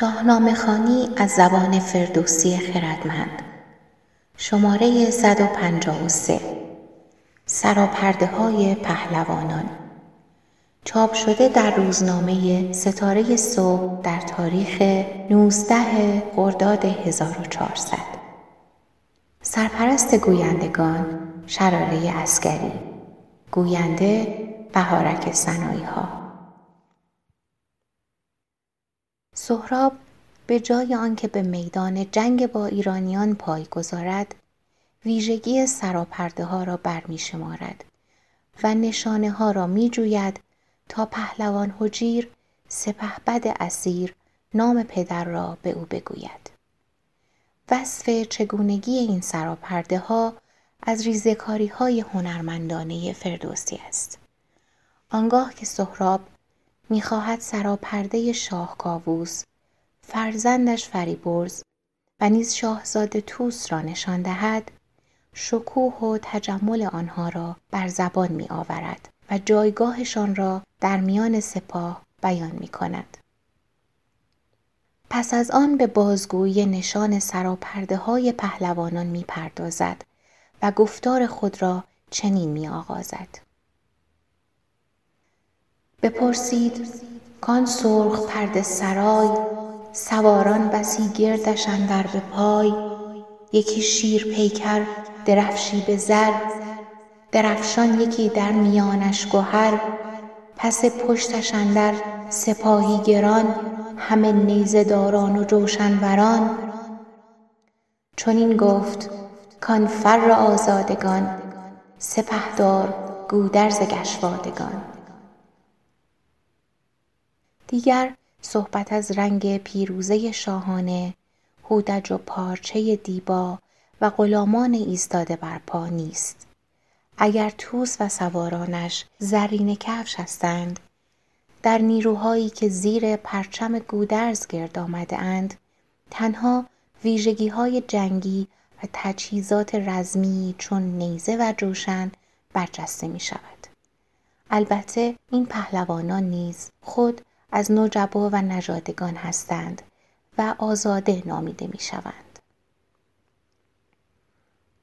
شاهنامه خانی از زبان فردوسی خردمند. شماره 153 سراپرده های پهلوانان. چاپ شده در روزنامه ستاره صبح در تاریخ 19 خرداد 1400 سرپرست گویندگان شراره اسکری گوینده بهارک سنایی ها سهراب به جای آنکه به میدان جنگ با ایرانیان پای گذارد ویژگی سراپرده ها را برمیشمارد و نشانه ها را می جوید تا پهلوان حجیر سپهبد اسیر نام پدر را به او بگوید. وصف چگونگی این سراپرده ها از ریزکاری های هنرمندانه فردوسی است. آنگاه که سهراب می‌خواهد سراپرده شاه کاووس فرزندش فریبرز و نیز شاهزاده توس را نشان دهد شکوه و تجمل آنها را بر زبان می آورد و جایگاهشان را در میان سپاه بیان می کند. پس از آن به بازگویی نشان سراپرده های پهلوانان می پردازد و گفتار خود را چنین می آغازد. بپرسید کان سرخ پرده سرای سواران بسی گردش در به پای یکی شیر پیکر درفشی به زر درفشان یکی در میانش گهر پس پشتش اندر سپاهی گران همه نیزه داران و جوشنوران. چنین گفت کان فر آزادگان سپهدار گودرز گشوادگان. دیگر صحبت از رنگ پیروزه شاهانه هودج و پارچه دیبا و غلامان ایستاده بر پا نیست اگر توس و سوارانش زرین کفش هستند در نیروهایی که زیر پرچم گودرز گرد آمده اند تنها ویژگی های جنگی و تجهیزات رزمی چون نیزه و جوشن برجسته می شود. البته این پهلوانان نیز خود از نجبا و نژادگان هستند و آزاده نامیده می شوند.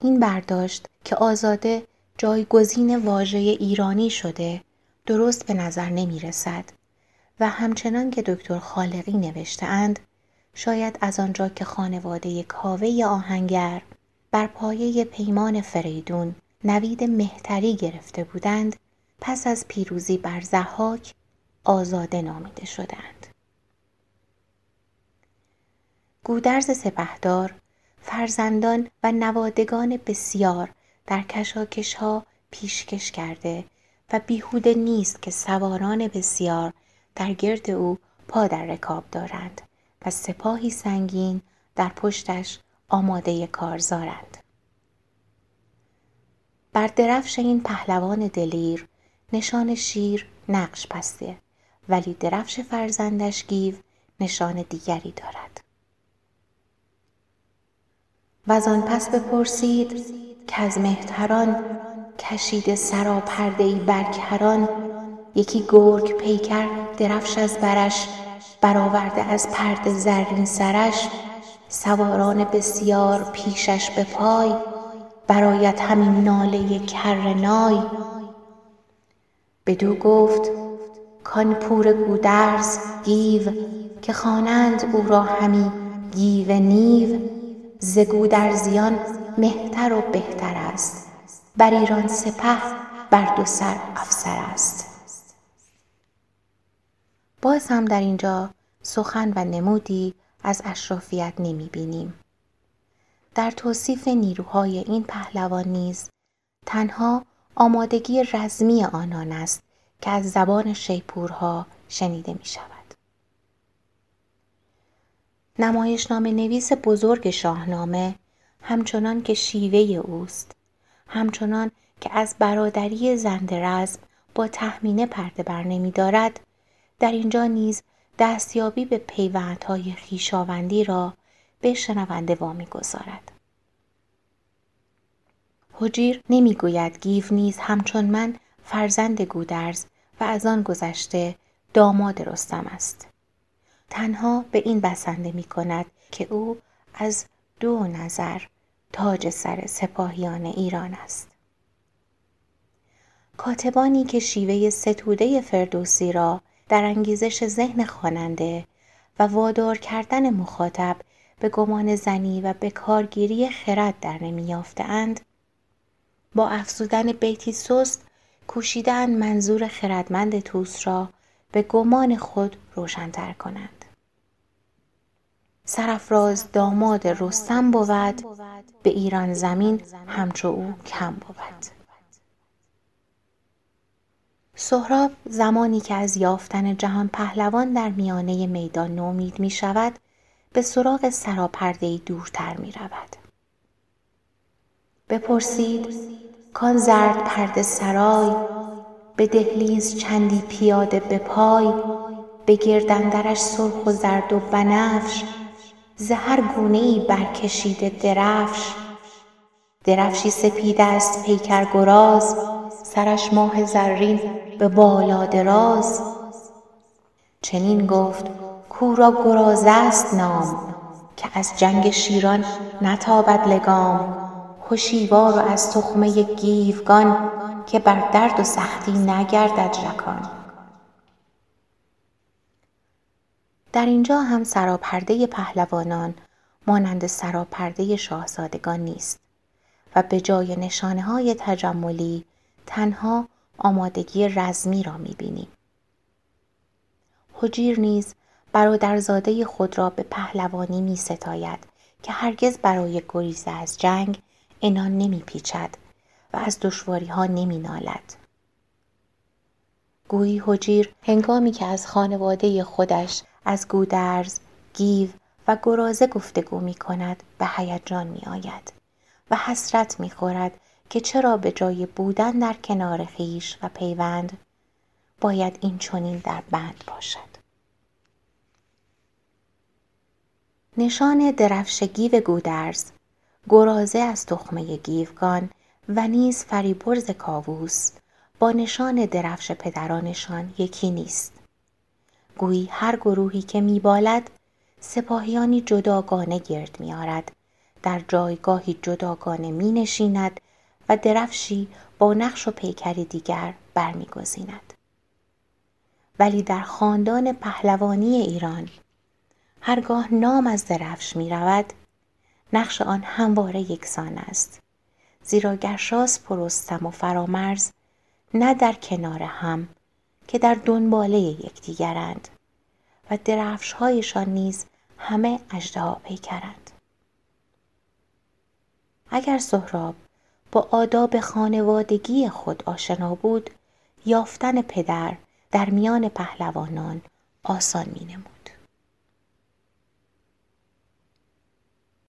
این برداشت که آزاده جایگزین واژه ایرانی شده درست به نظر نمی رسد و همچنان که دکتر خالقی نوشته شاید از آنجا که خانواده کاوه آهنگر بر پایه پیمان فریدون نوید مهتری گرفته بودند پس از پیروزی بر زحاک آزاده نامیده شدند. گودرز سپهدار فرزندان و نوادگان بسیار در کشاکش ها پیشکش کرده و بیهوده نیست که سواران بسیار در گرد او پا در رکاب دارند و سپاهی سنگین در پشتش آماده کارزارند. بر درفش این پهلوان دلیر نشان شیر نقش بسته ولی درفش فرزندش گیو نشان دیگری دارد. و آن پس بپرسید که از مهتران کشیده سرا پرده برکران یکی گرگ پیکر درفش از برش برآورده از پرده زرین سرش سواران بسیار پیشش به پای برایت همین ناله کر نای. بدو گفت کان پور گودرز گیو که خوانند او را همی گیو نیو ز گودرزیان مهتر و بهتر است بر ایران سپه بر دو سر افسر است باز هم در اینجا سخن و نمودی از اشرافیت نمی بینیم. در توصیف نیروهای این پهلوان نیز تنها آمادگی رزمی آنان است که از زبان شیپورها شنیده می شود. نمایشنامه نویس بزرگ شاهنامه همچنان که شیوه اوست همچنان که از برادری زند رزم با تحمینه پرده بر نمی دارد در اینجا نیز دستیابی به پیوندهای خیشاوندی را به شنونده وامی گذارد. حجیر نمی‌گوید گیو نیز همچون من فرزند گودرز و از آن گذشته داماد رستم است تنها به این بسنده می کند که او از دو نظر تاج سر سپاهیان ایران است. کاتبانی که شیوه ستوده فردوسی را در انگیزش ذهن خواننده و وادار کردن مخاطب به گمان زنی و به کارگیری خرد در نمیافتند با افزودن بیتی سست کوشیدن منظور خردمند توس را به گمان خود روشنتر کنند سرفراز داماد رستم بود به ایران زمین همچو او کم بود سهراب زمانی که از یافتن جهان پهلوان در میانه میدان نومید می شود به سراغ سراپرده دورتر می رود. بپرسید کان زرد پرده سرای به دهلیز چندی پیاده به پای به گردندرش سرخ و زرد و بنفش ز هر گونه ای برکشیده درفش. درفشی سپید است پیکر گراز سرش ماه زرین به بالا دراز. چنین گفت کو را گراز است نام که از جنگ شیران نتابد لگام. هشیوار و از تخمه گیوگان که بر درد و سختی نگردد رکان در اینجا هم سراپرده پهلوانان مانند سراپرده شاهزادگان نیست و به جای نشانه های تجملی تنها آمادگی رزمی را می‌بینیم. حجیر نیز برادرزاده خود را به پهلوانی می ستاید که هرگز برای گریز از جنگ انان نمی پیچد و از دشواری ها نمی نالد. گویی حجیر هنگامی که از خانواده خودش از گودرز، گیو و گرازه گفتگو می کند به هیجان می آید و حسرت می خورد که چرا به جای بودن در کنار خیش و پیوند باید این چنین در بند باشد. نشان درفش گیو گودرز گرازه از تخمه گیوگان و نیز فریبرز کاووس با نشان درفش پدرانشان یکی نیست. گویی هر گروهی که میبالد سپاهیانی جداگانه گرد میآرد. در جایگاهی جداگانه می نشیند و درفشی با نقش و پیکری دیگر برمیگزیند. ولی در خاندان پهلوانی ایران هرگاه نام از درفش می رود نقش آن همواره یکسان است. زیرا گرشاس پرستم و فرامرز نه در کنار هم که در دنباله یکدیگرند. و درفشهایشان نیز همه اژدها پیکرند. اگر سهراب با آداب خانوادگی خود آشنا بود یافتن پدر در میان پهلوانان آسان می